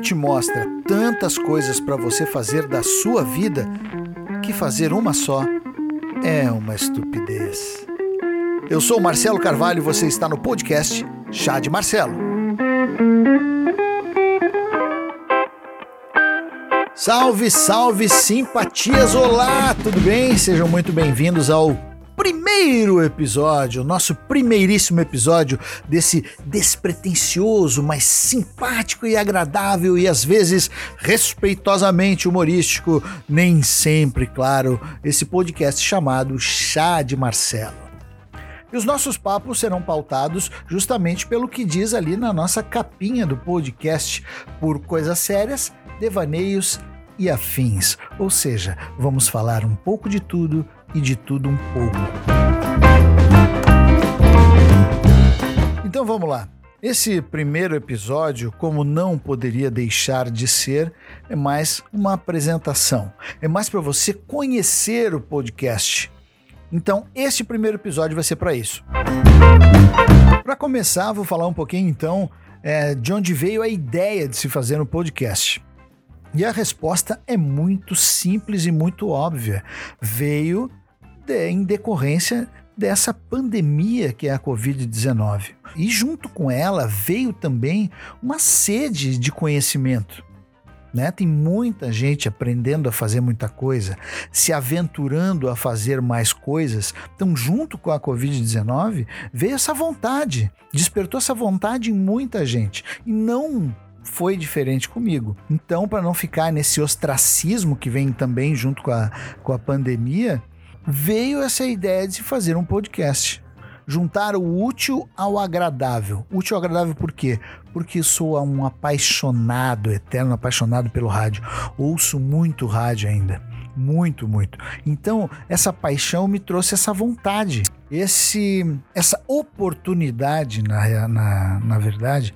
te mostra tantas coisas para você fazer da sua vida que fazer uma só é uma estupidez. Eu sou Marcelo Carvalho e você está no podcast Chá de Marcelo. Salve, salve, simpatias! Olá, tudo bem? Sejam muito bem-vindos ao primeiro episódio, nosso primeiríssimo episódio desse despretensioso, mas simpático e agradável e às vezes respeitosamente humorístico, nem sempre, claro, esse podcast chamado Chá de Marcelo. E os nossos papos serão pautados justamente pelo que diz ali na nossa capinha do podcast, por coisas sérias, devaneios e afins. Ou seja, vamos falar um pouco de tudo e de tudo um pouco. Então vamos lá. Esse primeiro episódio, como não poderia deixar de ser, é mais uma apresentação. É mais para você conhecer o podcast. Então, esse primeiro episódio vai ser para isso. Para começar, vou falar um pouquinho então é, de onde veio a ideia de se fazer um podcast. E a resposta é muito simples e muito óbvia. Veio de, em decorrência dessa pandemia que é a Covid-19. E junto com ela veio também uma sede de conhecimento. Né? Tem muita gente aprendendo a fazer muita coisa, se aventurando a fazer mais coisas. Então, junto com a Covid-19, veio essa vontade, despertou essa vontade em muita gente. E não foi diferente comigo. Então, para não ficar nesse ostracismo que vem também junto com a, com a pandemia, veio essa ideia de fazer um podcast. Juntar o útil ao agradável. Útil ao agradável por quê? Porque sou um apaixonado, eterno apaixonado pelo rádio. Ouço muito rádio ainda. Muito, muito. Então, essa paixão me trouxe essa vontade, esse, essa oportunidade, na, na, na verdade,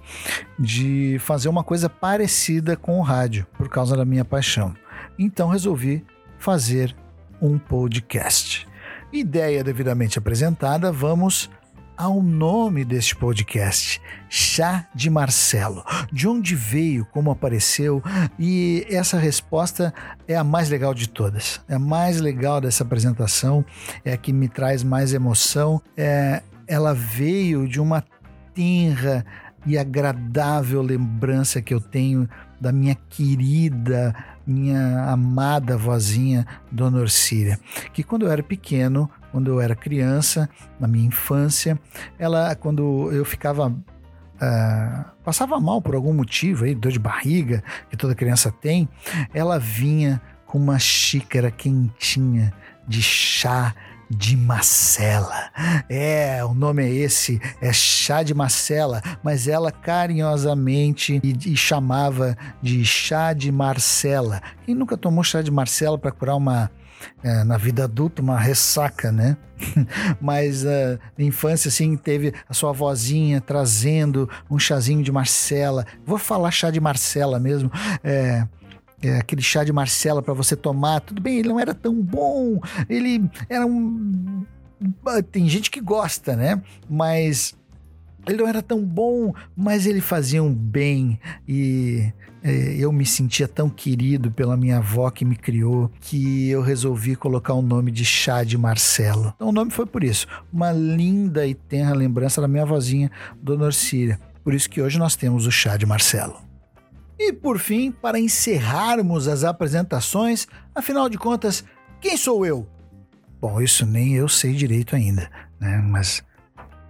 de fazer uma coisa parecida com o rádio, por causa da minha paixão. Então, resolvi fazer um podcast. Ideia devidamente apresentada, vamos ao nome deste podcast, Chá de Marcelo. De onde veio, como apareceu? E essa resposta é a mais legal de todas. É a mais legal dessa apresentação, é a que me traz mais emoção. É, ela veio de uma tenra e agradável lembrança que eu tenho da minha querida, minha amada vozinha Dona Orcília, que quando eu era pequeno, quando eu era criança, na minha infância, ela, quando eu ficava Uh, passava mal por algum motivo, aí, dor de barriga, que toda criança tem, ela vinha com uma xícara quentinha de chá de macela. É, o nome é esse, é chá de macela, mas ela carinhosamente e, e chamava de chá de Marcela. Quem nunca tomou chá de Marcela para curar uma é, na vida adulta uma ressaca, né? Mas uh, na infância, assim, teve a sua vozinha trazendo um chazinho de Marcela. Vou falar chá de Marcela mesmo. É, é, aquele chá de Marcela para você tomar. Tudo bem, ele não era tão bom, ele era um. Tem gente que gosta, né? Mas ele não era tão bom, mas ele fazia um bem e é, eu me sentia tão querido pela minha avó que me criou que eu resolvi colocar o nome de Chá de Marcelo. Então o nome foi por isso, uma linda e tenra lembrança da minha avózinha, Dona Orcília. Por isso que hoje nós temos o Chá de Marcelo. E por fim, para encerrarmos as apresentações, afinal de contas, quem sou eu? Bom, isso nem eu sei direito ainda, né? Mas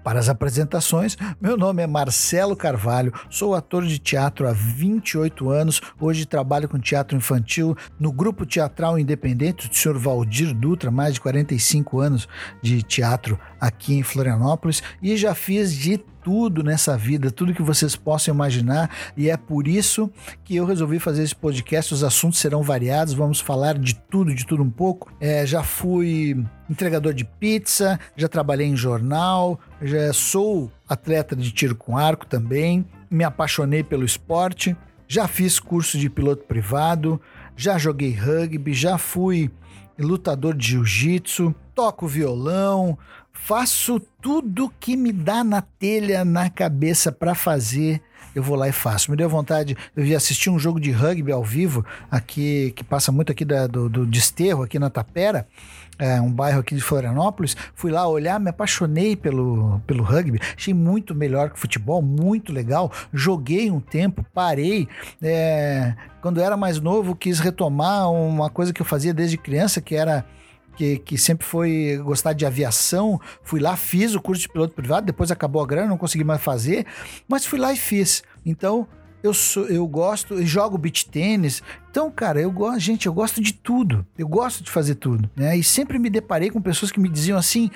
para as apresentações, meu nome é Marcelo Carvalho, sou ator de teatro há 28 anos, hoje trabalho com teatro infantil no Grupo Teatral Independente do Sr. Valdir Dutra, mais de 45 anos de teatro aqui em Florianópolis e já fiz de tudo nessa vida, tudo que vocês possam imaginar, e é por isso que eu resolvi fazer esse podcast. Os assuntos serão variados, vamos falar de tudo, de tudo um pouco. É, já fui entregador de pizza, já trabalhei em jornal, já sou atleta de tiro com arco também, me apaixonei pelo esporte, já fiz curso de piloto privado, já joguei rugby, já fui lutador de jiu-jitsu, toco violão, faço tudo que me dá na telha, na cabeça para fazer, eu vou lá e faço. Me deu vontade, eu vi assistir um jogo de rugby ao vivo, aqui, que passa muito aqui da, do, do Desterro, aqui na Tapera, é, um bairro aqui de Florianópolis. Fui lá olhar, me apaixonei pelo, pelo rugby, achei muito melhor que futebol, muito legal. Joguei um tempo, parei. É, quando era mais novo, quis retomar uma coisa que eu fazia desde criança, que era que, que sempre foi gostar de aviação. Fui lá, fiz o curso de piloto privado, depois acabou a grana, não consegui mais fazer, mas fui lá e fiz. Então, eu, sou, eu gosto, eu jogo beach tênis. Então, cara, eu gosto, gente, eu gosto de tudo. Eu gosto de fazer tudo, né? E sempre me deparei com pessoas que me diziam assim: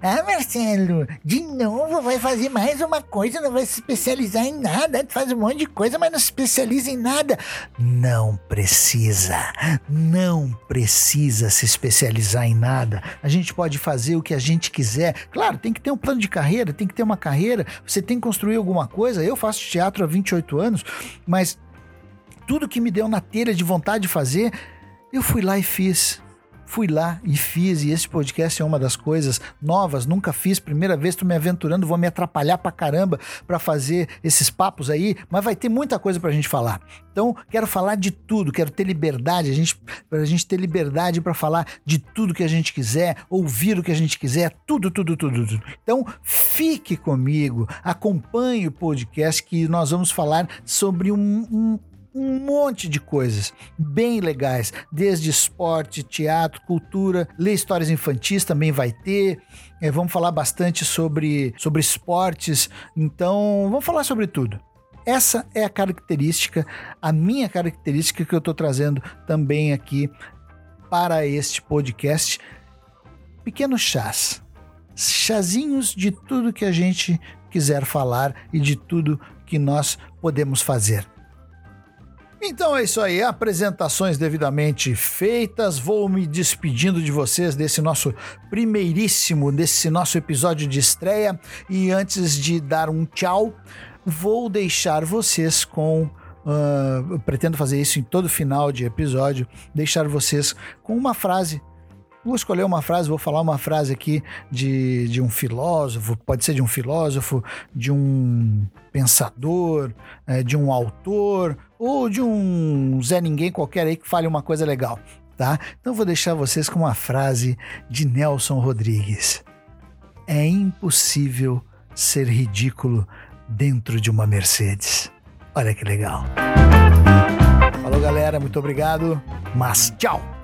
ah, Marcelo, de novo vai fazer mais uma coisa, não vai se especializar em nada. Faz um monte de coisa, mas não se especializa em nada. Não precisa, não precisa se especializar em nada. A gente pode fazer o que a gente quiser. Claro, tem que ter um plano de carreira, tem que ter uma carreira, você tem que construir alguma coisa. Eu faço teatro há 28 anos, mas tudo que me deu na telha de vontade de fazer, eu fui lá e fiz fui lá e fiz, e esse podcast é uma das coisas novas, nunca fiz, primeira vez estou me aventurando, vou me atrapalhar pra caramba para fazer esses papos aí, mas vai ter muita coisa pra gente falar. Então, quero falar de tudo, quero ter liberdade, a gente, pra gente ter liberdade para falar de tudo que a gente quiser, ouvir o que a gente quiser, tudo, tudo, tudo, tudo. Então, fique comigo, acompanhe o podcast que nós vamos falar sobre um, um um monte de coisas bem legais, desde esporte, teatro, cultura, ler histórias infantis também vai ter. É, vamos falar bastante sobre, sobre esportes, então vamos falar sobre tudo. Essa é a característica, a minha característica que eu estou trazendo também aqui para este podcast. Pequenos chás, chazinhos de tudo que a gente quiser falar e de tudo que nós podemos fazer. Então é isso aí, apresentações devidamente feitas. Vou me despedindo de vocês desse nosso primeiríssimo, desse nosso episódio de estreia. E antes de dar um tchau, vou deixar vocês com. Uh, pretendo fazer isso em todo final de episódio, deixar vocês com uma frase Vou escolher uma frase, vou falar uma frase aqui de, de um filósofo, pode ser de um filósofo, de um pensador, é, de um autor ou de um Zé Ninguém qualquer aí que fale uma coisa legal, tá? Então vou deixar vocês com uma frase de Nelson Rodrigues. É impossível ser ridículo dentro de uma Mercedes. Olha que legal. Falou, galera, muito obrigado, mas tchau!